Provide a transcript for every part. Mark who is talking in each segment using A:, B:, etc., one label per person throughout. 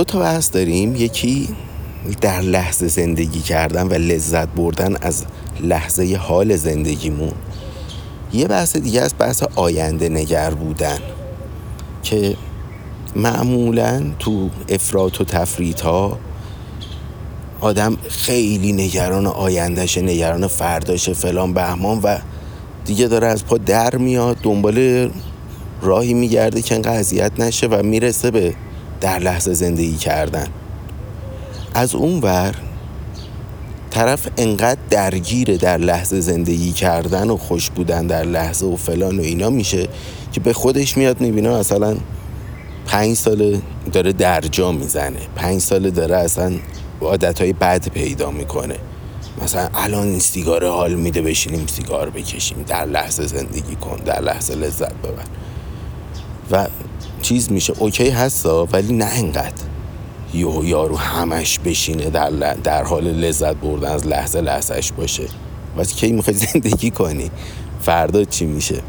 A: دو تا بحث داریم. یکی در لحظه زندگی کردن و لذت بردن از لحظه حال زندگیمون. یه بحث دیگه از بحث آینده نگر بودن که معمولا تو افراد و تفریط ها آدم خیلی نگران آیندهش نگران فرداش فلان بهمان و دیگه داره از پا در میاد دنبال راهی میگرده که اذیت نشه و می‌رسه به در لحظه زندگی کردن. از اون ور طرف انقدر درگیر در لحظه زندگی کردن و خوش بودن در لحظه و فلان و اینا میشه که به خودش میاد می‌بینه مثلا پنج سال داره درجا می‌زنه. پنج سال داره اصلا عادت های بد پیدا می‌کنه. مثلا الان این سیگار حال میده بشینیم سیگار بکشیم. در لحظه زندگی کن در لحظه لذت ببر. و چیز میشه. اوکی هستا ولی نه انقدر یو یارو همش بشینه در, در حال لذت بردن از لحظه لحظهش باشه. و کی می‌خوای زندگی کنی؟ فردا چی میشه؟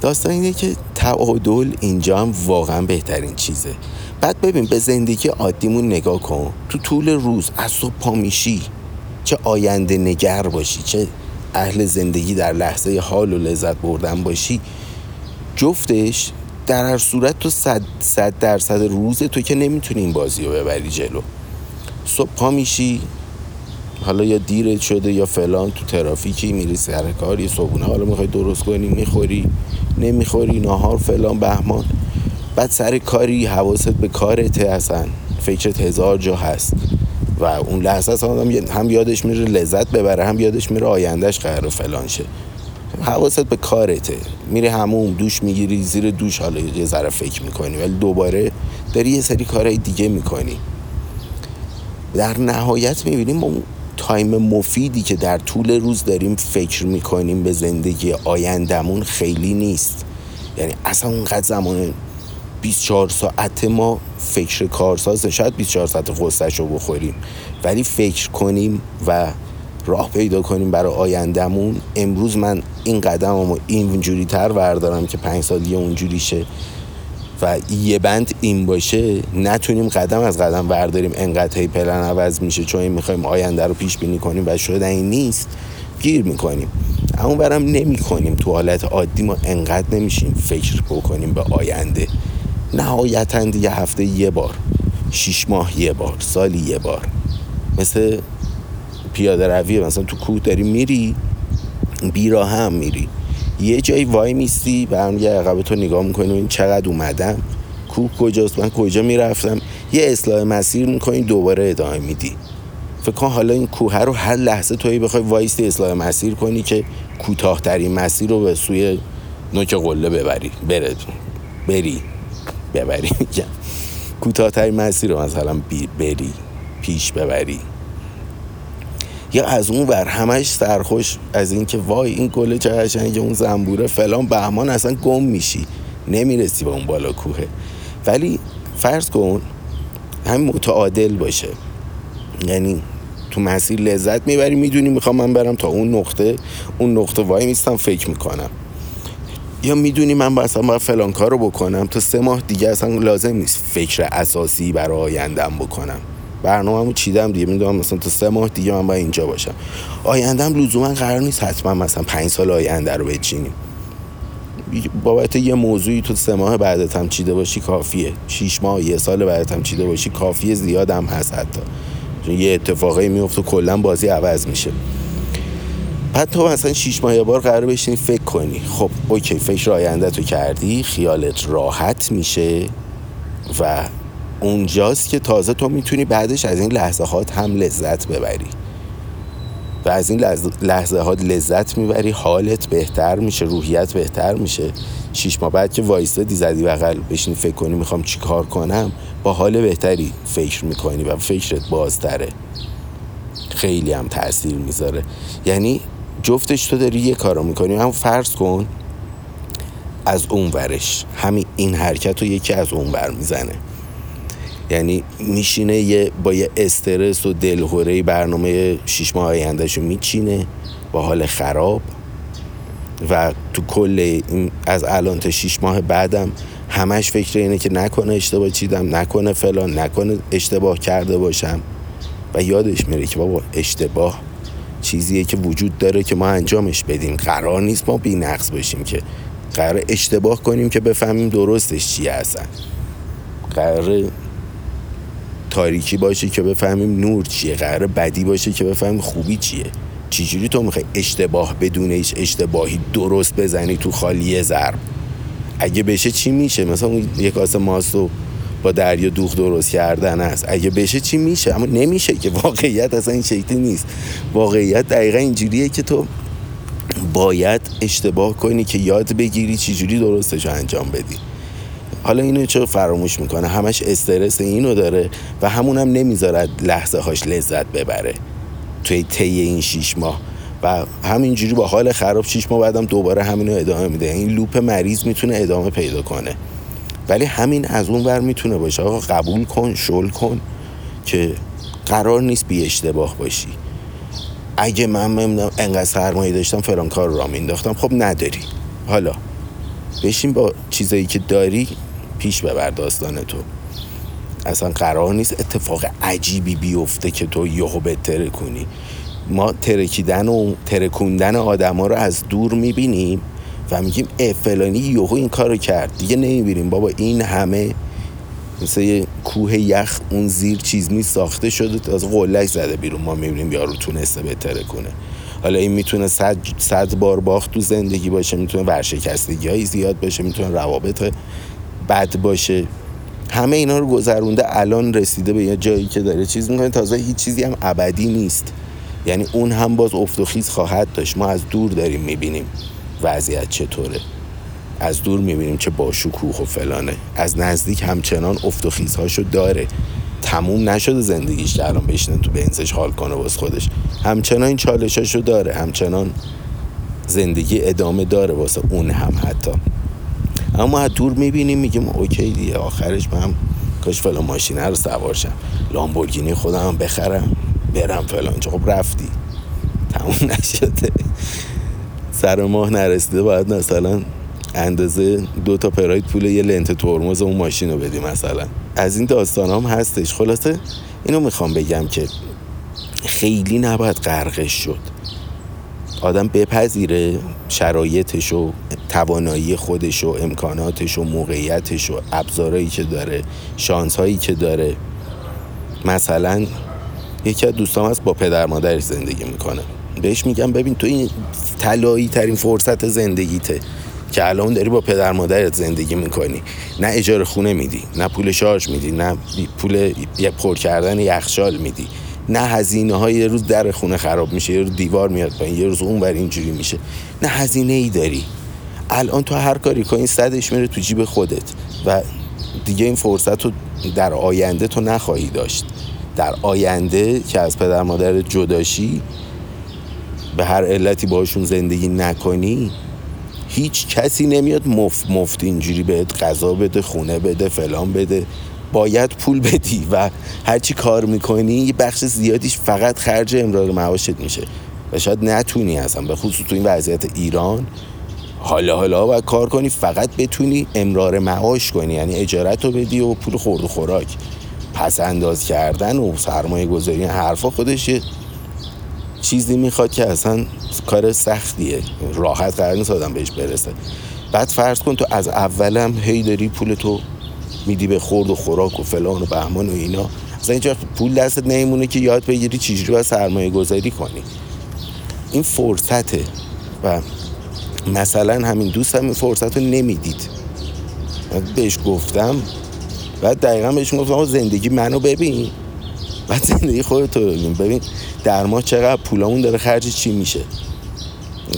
A: داستان اینه که تعادل اینجا هم واقعا بهترین چیزه. بعد ببین به زندگی عادیمون نگاه کن. تو طول روز از صبح پا میشی. چه آینده نگر باشی چه اهل زندگی در لحظه حال و لذت بردن باشی. جفتش در هر صورت تو صد, صد درصد روز تو که نمی‌تونی این بازی رو ببری جلو. صبح پا میشی حالا یا دیرت شده یا فلان تو ترافیکی میری سر کار یه صبحونه حالا می‌خوای درست کنی می‌خوری نمی‌خوری ناهار فلان بهمان. بعد سر کاری حواست به کارت اصلا فکرت هزار جا هست. و اون لحظه اصلا هم یادش میره لذت ببره هم یادش میره آیندهش قرار فلان شه. حواست به کارته. میری همون دوش می‌گیری زیر دوش حالا یه ذره فکر می‌کنی ولی دوباره داری یه سری کارهای دیگه می‌کنی. در نهایت می‌بینیم اون تایم مفیدی که در طول روز داریم فکر می‌کنیم به زندگی آیندمون خیلی نیست. یعنی اصلا اونقدر زمان 24 ساعت ما فکر کارساز شاید 24 ساعت غصهش رو بخوریم. ولی فکر کنیم و راه پیدا کنیم برای آیندهمون. امروز من این قدم رو اینجوری تر بردارم که پنج سال دیگه اونجوری شه و یه بند این باشه نتونیم قدم از قدم برداریم انقدر هی پلن عوض میشه چون این می‌خوایم آینده رو پیش بینی کنیم و شده این نیست گیر می‌کنیم. اما برم نمی کنیم تو حالت عادی ما انقدر نمیشیم فکر بکنیم به آینده. نهایتا دیگه هفته یه بار شیش ماه یه بار سالی یه بار. مثل پیاده روی مثلا تو کوه داری میری بیرا هم میری. یه جایی وای میستی و هم یه عقب تو نگاه می‌کنی این چقدر اومدم. کوه کجاست؟ من کجا می‌رفتم؟ یه اصلاح مسیر می‌کنی دوباره ادامه میدی. فکر کن حالا این کوه رو هر لحظه توی بخوای وایستی اصلاح مسیر کنی که کوتاهترین مسیر رو به سوی نوک قله ببری. بره بری. ببری. کوتاهترین مسیر رو مثلا بری. پیش ببری. یا از اون ور همش سرخوش از اینکه وای این گل چه قشنگه اون زنبوره فلان بهمان اصلا گم میشی. نمی‌رسی به اون بالا کوه. ولی فرض کن همین متعادل باشه. یعنی تو مسیر لذت می‌بری می‌دونی می‌خوام من برم تا اون نقطه اون نقطه وای میستم فکر می‌کنم. یا می‌دونی من با اصلا باید فلان کار رو بکنم تا سه ماه دیگه اصلا لازم نیست فکر اساسی برای آیندم بکنم. برنامه‌مو چیدم دیگه می‌دونم مثلا تا سه ماه دیگه من باید اینجا باشم. آیندهم لزوما قرار نیست حتما مثلا پنج سال آینده رو بچینیم. بابت یه موضوعی تو سه ماه بعدت هم چیده باشی کافیه. شیش ماه یه سال بعدت هم چیده باشی کافیه زیادم هست حتی. چون یه اتفاقی میفته کلا بازی عوض میشه. بعد تو مثلا شیش ماه یه بار قرار بشینی فکر کنی. خب اوکی فکر آینده تو کردی خیالت راحت میشه و اونجاست که تازه تو می‌تونی بعدش از این لحظه هات هم لذت ببری. و از این لحظه هات لذت می‌بری حالت بهتر میشه روحیت بهتر میشه. شیش ماه بعد که وایستادی زدی بغل بشین فکر کنی می‌خوام چی کار کنم با حال بهتری فکر می‌کنی و فکرت بازتره. خیلی هم تاثیر می‌ذاره. یعنی جفتش تو داری یه کارو می‌کنی. هم فرض کن از اون ورش. همین این حرکت رو یکی از اون ور می‌زنه. یعنی میشینه یه با یه استرس و دلهوره برنامه شیش ماه آیندهشو میچینه با حال خراب. و تو کل از الان تا شیش ماه بعدم همش فکر اینه که نکنه اشتباه چیدم نکنه فلان نکنه اشتباه کرده باشم. و یادش میره که بابا اشتباه چیزیه که وجود داره که ما انجامش بدیم. قرار نیست ما بی نقص باشیم که قرار اشتباه کنیم که بفهمیم درستش چیه هستن قرار تاریکی باشه که بفهمیم نور چیه قرار بدی باشه که بفهمیم خوبی چیه. چجوری تو می‌خوای اشتباه بدون هیچ اشتباهی درست بزنی تو خالی ضرب؟ اگه بشه چی میشه؟ مثلا یک کاسه ماستو با دریا دوخ درست کردن است. اگه بشه چی میشه؟ اما نمیشه که. واقعیت اصلا این شکلی نیست. واقعیت دقیقا اینجوریه که تو باید اشتباه کنی که یاد بگیری چجوری درستش انجام بدی. حالا اینو چه فراموش می‌کنه؟ همش استرس اینو داره و همونم نمی‌ذارد لحظه هاش لذت ببره توی طی این شیش ماه. و همینجوری با حال خراب شیش ماه بعدم دوباره همینو ادامه میده. این لوپ مریض می‌تونه ادامه پیدا کنه. ولی همین از اون ور می‌تونه باشه. آقا قبول کن شل کن که قرار نیست بی اشتباه باشی. اگه من انقدر سرمایه داشتم فلان کار را مینداختم خب نداری. حالا بشین با چیزایی که داری پیش ببر داستان تو. اصلا قرار نیست اتفاق عجیبی بیفته که تو یهو بهتره کنی. ما ترکیدن و ترکوندن آدما رو از دور می‌بینیم و میگیم اه فلانی یهو این کارو کرد. دیگه نمی‌بینیم. بابا این همه مثل یه کوه یخ اون زیر چیز می ساخته شده از قلک زده بیرون. ما می‌بینیم یارو تونسته بهتره کنه. حالا این می‌تونه صد, صد بار باخت تو زندگی باشه می‌تونه ورشکستگی هایی زیاد باشه می‌تونه روابط بد باشه. همه اینا رو گذرونده الان رسیده به یه جایی که داره چیز می‌کنه. تازه هیچ چیزی هم ابدی نیست. یعنی اون هم باز افت و خیز خواهد داشت. ما از دور داریم می‌بینیم وضعیت چطوره. از دور می‌بینیم چه با شکوه و فلانه. از نزدیک همچنان افت و خیزهاشو داره. تموم نشده زندگیش که الان بشینه تو بنزش حال کنه باز خودش. همچنان چالشاشو داره. همچنان زندگی ادامه داره واسه اون هم حتی. اما از دور می‌بینیم میگیم اوکی دیگه آخرش من کاش فلان ماشینه رو سوارشم لامبورگینی خودم بخرم برم فلان. خب رفتی. تموم نشده. سر ماه نرسیده باید مثلا اندازه دو تا پراید پول یه لنت ترمز اون ماشین رو بدی مثلا. از این داستان هم هستش. خلاصه اینو می‌خوام بگم که خیلی نباید غرقش شد. آدم بپذیره شرایطش و توانایی خودش و امکاناتش و موقعیتش و ابزارهایی که داره شانس هایی که داره. مثلا یکی از دوستام هست با پدر مادرش زندگی می‌کنه. بهش میگم ببین تو این طلایی ترین فرصت زندگیته که الان داری با پدر مادرت زندگی می‌کنی. نه اجاره خونه میدی نه پول شارژ میدی نه پول پر کردن یخشال میدی. نه هزینه های یه روز در خونه خراب میشه یه روز دیوار میاد پایین یه روز اون بر اینجوری میشه. نه هزینه ای داری. الان تو هر کاری کنی صدش میره تو جیب خودت و دیگه این فرصت رو در آینده تو نخواهی داشت. در آینده که از پدر مادر جداشی به هر علتی باشون زندگی نکنی هیچ کسی نمیاد مفت مفت اینجوری بهت غذا بده خونه بده فلان بده. باید پول بدی و هرچی کار می‌کنی یه بخش زیادیش فقط خرج امرار معاشت میشه. و شاید نتونی اصلا به خصوص تو این وضعیت ایران. حالا حالا باید کار کنی فقط بتونی امرار معاش کنی یعنی اجارت رو بدی و پول خورد و خوراک. پس انداز کردن و سرمایه گذاری حرفا خودش چیزی می‌خواد که اصلا کار سختیه. راحت قرار نیست آدم بهش برسه. بعد فرض کن تو از اولم هی داری پول تو میدی به خورد و خوراک و فلان و بهمان و اینا. اصلا اینجا پول دستت نمیمونه که یاد بگیری چجوری باید سرمایه گذاری کنی. این فرصته. و مثلا همین دوست هم این فرصت رو نمی‌دید بهش گفتم و دقیقا بهش گفتم زندگی منو ببین. بعد زندگی خودتو ببین. ببین در ما چقدر پولامون داره خرج چی میشه.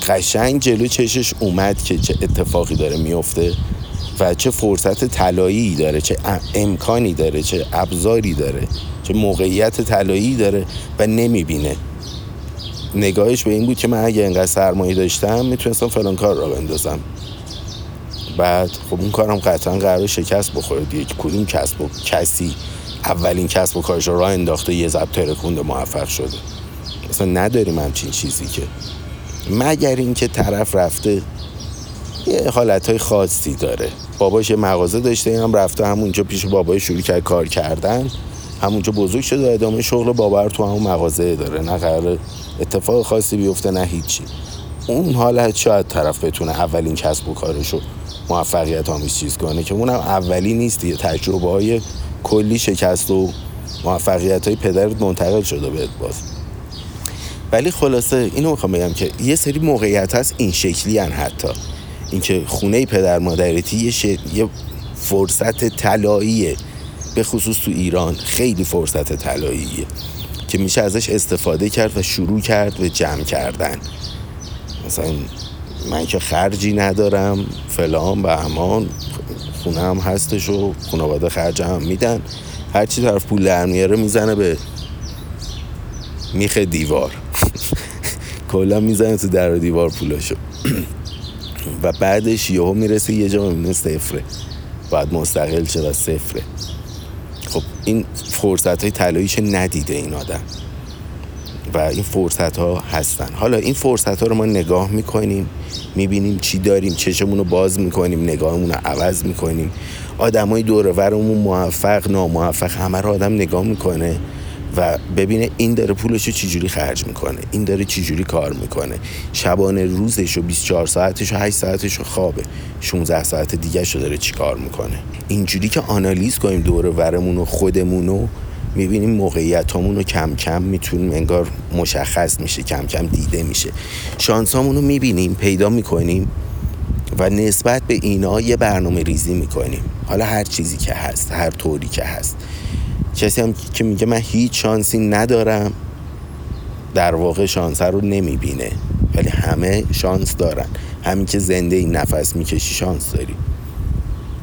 A: قشنگ جلو چشش اومد که چه اتفاقی داره میفته و چه فرصت طلایی داره چه امکانی داره چه ابزاری داره چه موقعیت طلایی داره و نمی‌بینه. نگاهش به این بود که من اگه اینقدر سرمایه داشتم می‌تونستم فلان کار را بندازم. بعد خب اون کارم قطعا قرار شکست بخوره دیگه. کدوم کسب و کسی؟ اولین کسب و کارش راه انداخته یه ضبط ترکونده موفق شده. اصلا نداریم همچین چیزی که. مگر اینکه طرف رفته یه حالت های خاصی داره. باباش یه مغازه داشته هم رفته همونجا پیش بابای شروع کرد کار کردن. همونجا بزرگ شده ادامه شغل بابا تو همون مغازه داره. نه قرار اتفاق خاصی بیفته نه هیچی. اون حالت شاید طرف بتونه اولین کسب و کارشو موفقیت آمیز چیز کنه که اونم اولی نیست دیگه. تجربه های کلی شکست و موفقیت های پدرت منتقل شده بهت باز. ولی خلاصه اینو می‌خوام بگم که یه سری موقعیت هست این شکلی هن حتی. اینکه خونه پدر مادرتی یه, یه فرصت طلاییه. به خصوص تو ایران خیلی فرصت طلاییه که میشه ازش استفاده کرد و شروع کرد به جمع کردن. مثلا من که خرجی ندارم فلان به امان خونه هم هستش و خانواده خرج هم میدن. هرچی طرف پول در میاره می‌زنه به میخ دیوار. کلا می‌زنه تو در و دیوار پولاشو. و بعدش یهو می‌رسه یه جا می‌بینه صفره. باید مستقل شد و صفره. خب این فرصت های طلاییش ندیده این آدم. و این فرصت ها هستن. حالا این فرصت ها رو ما نگاه می‌کنیم می‌بینیم چی داریم چشمون رو باز می‌کنیم نگاهمون رو عوض می‌کنیم. آدمای دور ورمون موفق ناموفق همه رو آدم نگاه می‌کنه. و ببینه این داره پولش رو چجوری خرج می‌کنه این داره چجوری کار می‌کنه. شبانه روزش و 24 ساعتش و 8 ساعتش رو خوابه. 16 ساعت دیگه شو داره چی کار می‌کنه. اینجوری که آنالیز کنیم دور ورمون و خودمون رو می‌بینیم موقعیت رو کم کم می‌تونیم انگار مشخص میشه کم کم دیده میشه. شانس رو می‌بینیم پیدا می‌کنیم و نسبت به اینا یه برنامه ریزی می‌کنیم. حالا هر چیزی که هست هر طوری که هست. کسی هم که میگه من هیچ شانسی ندارم در واقع شانس رو نمی‌بینه. ولی همه شانس دارن. همین که زنده این نفس می‌کشی شانس داری.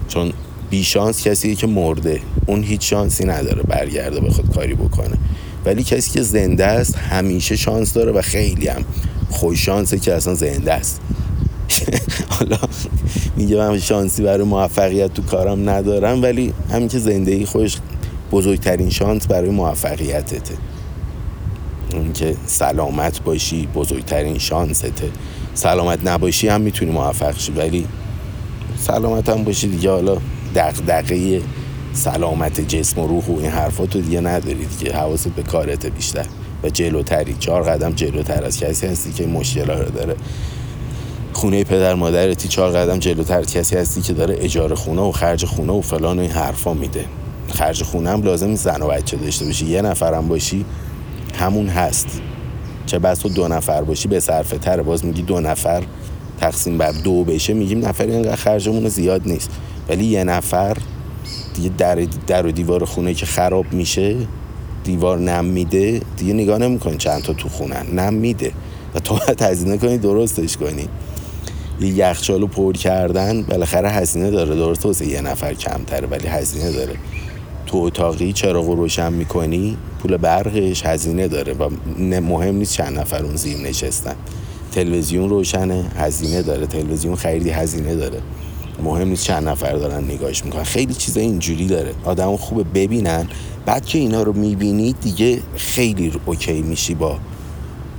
A: چون بی شانس کسی که مرده. اون هیچ شانسی نداره برگرده بخواد کاری بکنه. ولی کسی که زنده است همیشه شانس داره و خیلی هم خوش شانسه که اصلا زنده است. حالا میگه من شانسی برای موفقیت تو کارم ندارم ولی همین که زندگی خوش بزرگترین شانس برای موفقیتته. اینکه سلامت باشی بزرگترین شانسته. سلامت نباشی هم می‌تونی موفق شی ولی سلامت هم باشی دیگه. حالا دغدغه سلامت جسم و روح و این حرفاتو دیگه نداری دیگه. حواست به کارت بیشتر. و جلوتری چهار قدم جلوتر از کسی هستی که مشکل رو داره. خونه پدر مادرتی چهار قدم جلوتر کسی هستی که داره اجاره خونه و خرج خونه و فلان و این حرفا میده. خرج خونه هم لازم زن و بچه داشته باشی. یه نفرم باشی همون هست. چه بس تو دو نفر باشی به صرفه تره باز میگی دو نفر تقسیم بر دو بشه میگیم نفر اینقدر خرجمون زیاد نیست. ولی یه نفر دیگه در, در و دیوار خونه که خراب میشه دیوار نم میده دیگه نگاه نمی‌کنی چند تا تو خونه. نم میده. و تو باید هزینه کنی درستش کنی. یه یخچالو پر کردن بالاخره هزینه داره. درست واسه یه نفر کمتره ولی هزینه داره. تو اتاقی چراغ روشن می‌کنی؟ پول برقش هزینه داره و مهم نیست چند نفر اون زیر نشستن. تلویزیون روشنه هزینه داره. تلویزیون خریدی هزینه داره. مهم نیست چند نفر دارن نگاهش می‌کنن. خیلی چیزا اینجوری داره. آدم خوبه ببینن. بعد که اینا رو می‌بینی دیگه خیلی اوکی میشی با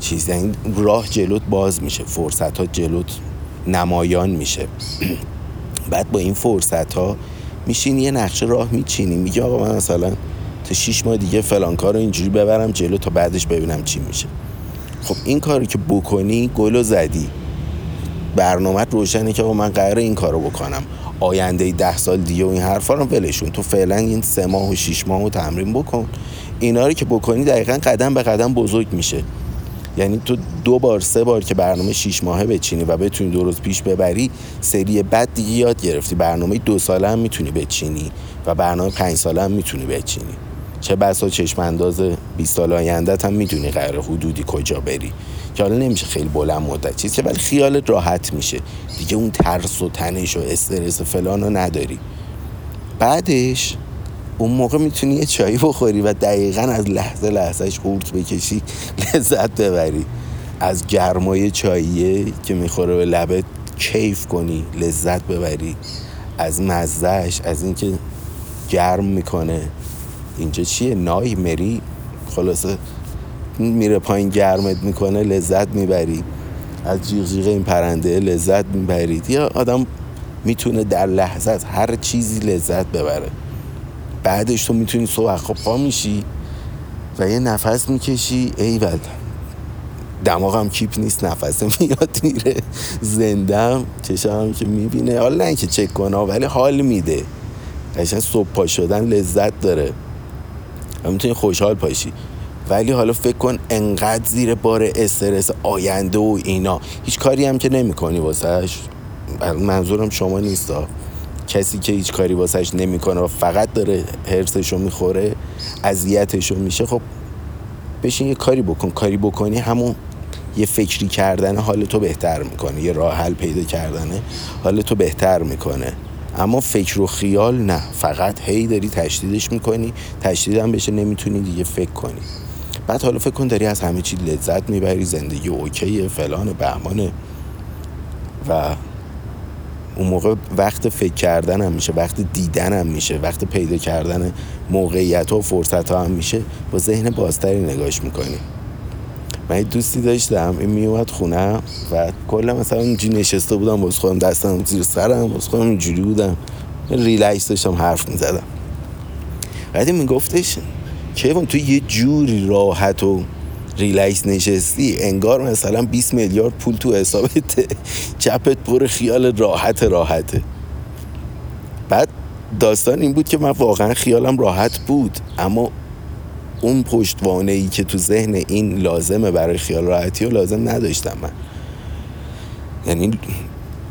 A: چیز. این راه جلوت باز میشه. فرصت ها جلوت نمایان میشه. بعد با این فرصت ها میشین یه نقشه راه میچینی میگه آقا من مثلا تا شیش ماه دیگه فلان کار رو اینجوری ببرم جلو تا بعدش ببینم چی میشه. خب این کاری که بکنی گل زدی. برنامه روشنه که من قراره این کارو بکنم. آینده ده سال دیگه و این حرفا رو ولشون. تو فعلا این سه ماه و شیش ماه رو تمرین بکن. اینا رو که بکنی دقیقا قدم به قدم بزرگ میشه. یعنی تو دو بار سه بار که برنامه شیش ماهه بچینی و بتونی درست پیش ببری سری بعد دیگه یاد گرفتی برنامه دو ساله هم می‌تونی بچینی و برنامه پنج ساله هم می‌تونی بچینی. چه بسا چشم انداز 20 سال آینده هم می‌دونی قرار حدودی کجا بری. که حالا نمیشه خیلی بلند مدت چیز که ولی خیالت راحت میشه. دیگه اون ترس و تنش و استرس و فلان رو نداری. بعدش اون موقع می‌تونی یه چایی بخوری و دقیقا از لحظه لحظهش قورت بکشی لذت ببری. از گرمای چاییه که می‌خوره به لبت کیف کنی لذت ببری. از مزهش از اینکه گرم می‌کنه. اینجا چیه؟ نای مری. خلاصه میره پایین گرمت می‌کنه لذت می‌بری. از جیغ این پرنده لذت می‌برید. یا آدم می‌تونه در لحظه از هر چیزی لذت ببره. بعدش تو می‌تونی صبح پا میشی و یه نفس می‌کشی. ایول دماغم کیپ نیست نفس میاد میره. زندم چشم که می‌بینه. حالا نه که چک کنه ولی حال میده. قشنگ صبح پا شدن لذت داره. می‌تونی خوشحال پاشی. ولی حالا فکر کن انقدر زیر بار استرس آینده و اینا. هیچ کاری هم که نمی‌کنی واسهش منظورم شما نیست کسی که هیچ کاری واسهش نمی‌کنه و فقط داره هرسشو می‌خوره اذیتشو میشه خب بشین یه کاری بکن. کاری بکنی همون یه فکری کردن حال تو بهتر می‌کنه یه راه حل پیدا کردنه حال تو بهتر می‌کنه. اما فکر و خیال نه. فقط هی داری تشدیدش می‌کنی تشدیدم بشه نمی‌تونی دیگه فکر کنی. بعد حالا فکر کن داری از همه چی لذت می‌بری زندگی اوکیه فلان بهمانه. و اون موقع وقت فکر کردن هم میشه وقت دیدن هم میشه وقت پیدا کردن موقعیت ها و فرصت ها هم میشه. با ذهن بازتری نگاش می‌کنی. من دوستی داشتم این میومد خونه و کلا مثلا اینجوری نشسته بودم باز خودم دستم زیر سرم باز خودم اینجوری بودم. ریلکس داشتم حرف می‌زدم. بعد میگفتش کیوان تو یه جوری راحت و ریلکس نشستی انگار مثلا 20 میلیارد پول تو حسابت. چپت پر خیال راحت راحته بعد داستان این بود که من واقعا خیالم راحت بود اما اون پشتوانه ای که تو ذهن این لازمه برای خیال راحتی و لازم نداشتم من. یعنی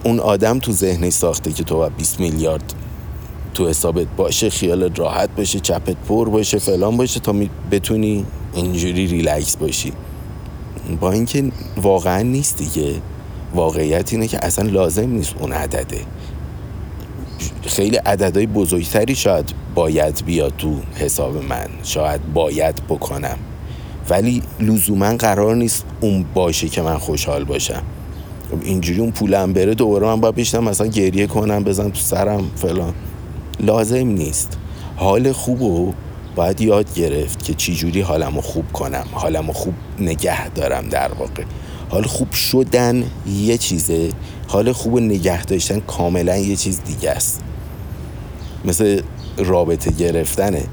A: اون آدم تو ذهنش ساخته که تو 20 میلیارد تو حسابت باشه خیال راحت باشه چپت پر باشه فلان باشه تا بتونی اینجوری ریلکس باشی. با اینکه واقعا نیست دیگه. واقعیت اینه که اصلا لازم نیست اون عدده. خیلی عددهای بزرگتری شاید باید بیاد تو حساب من. شاید باید بکنم. ولی لزوما قرار نیست اون باشه که من خوشحال باشم. اینجوری اون پولم بره دوباره من باید بشنم مثلا گریه کنم بزن تو سرم فلان. لازم نیست. حال خوب و باید یاد گرفت که چجوری حالمو خوب کنم حالمو خوب نگه دارم در واقع. حال خوب شدن یه چیزه حال خوب نگه داشتن کاملا یه چیز دیگه است. مثل رابطه گرفتنه.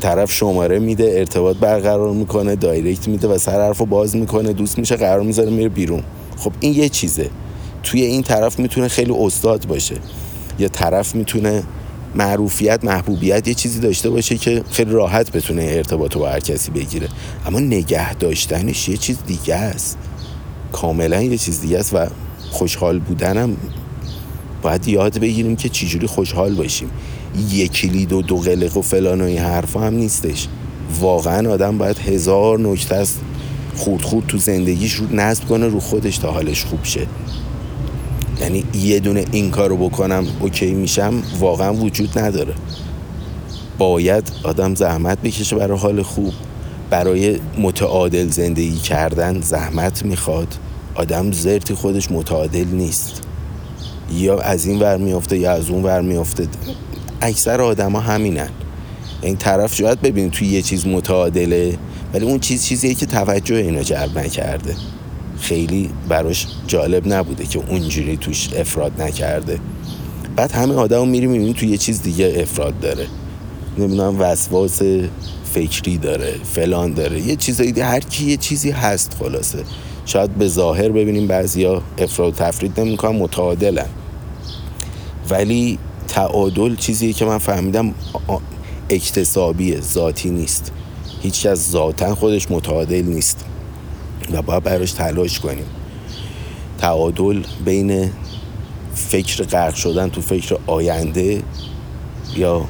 A: طرف شماره میده ارتباط برقرار می‌کنه دایرکت میده و سر حرف باز می‌کنه دوست میشه قرار می‌ذاره میره بیرون. خب این یه چیزه. توی این طرف می‌تونه خیلی استاد باشه. یا طرف می‌تونه معروفیت محبوبیت یه چیزی داشته باشه که خیلی راحت بتونه ارتباط با هر کسی بگیره. اما نگه داشتنش یه چیز دیگه است. کاملا یه چیز دیگه است و خوشحال بودنم باید یاد بگیریم که چجوری خوشحال باشیم. یک کلید و دو قلق و فلان و این حرفا هم نیستش. واقعا آدم باید هزار نکته است خورد خورد تو زندگیش رو نصب کنه رو خودش تا حالش خوب شه. یعنی یه دونه این کارو بکنم اوکی میشم واقعا وجود نداره. باید آدم زحمت بکشه برای حال خوب. برای متعادل زندگی کردن زحمت می‌خواد. آدم زرتی خودش متعادل نیست. یا از این ور میافته یا از اون ور میافته. اکثر آدما همینن. این طرف شاید ببینید توی یه چیز متعادله ولی اون چیز چیزیه که توجه اینو جلب نکرده. خیلی براش جالب نبوده که اونجوری توش افراد نکرده. بعد همه آدم میری می‌بینی توی یه چیز دیگه افراد داره. نمی‌دونم وسواس فکری داره فلان داره. یه چیزایی هر کی یه چیزی هست خلاصه. شاید به ظاهر ببینیم بعضیا افراد تفرید نمی‌کنن متعادلن. ولی تعادل چیزی که من فهمیدم اکتسابیه ذاتی نیست. هیچ از ذاتا خودش متعادل نیست. و باید براش تلاش کنیم. تعادل بین فکر غرق شدن تو فکر آینده یا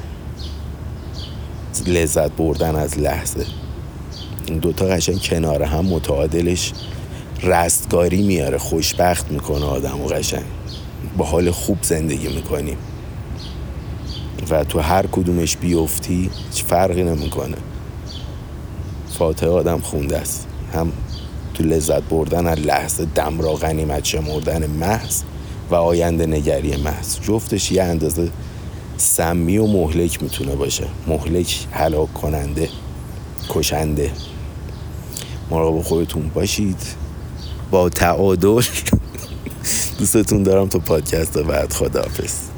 A: لذت بردن از لحظه. این دوتا قشنگ کنار هم متعادلش رستگاری میاره خوشبخت می‌کنه آدم و قشنگ. با حال خوب زندگی می‌کنیم. و تو هر کدومش بیفتی هیچ فرقی نمی‌کنه. فاتحه آدم خونده است. هم تو لذت بردن از لحظه دم را غنیمت شمردن محض و آینده نگری محض. جفتش یه اندازه سمی و مهلک می‌تونه باشه. مهلک هلاک کننده کشنده. مراقب خودتون باشید. با تعادل دوستتون دارم تو پادکست بعد. خداحافظ.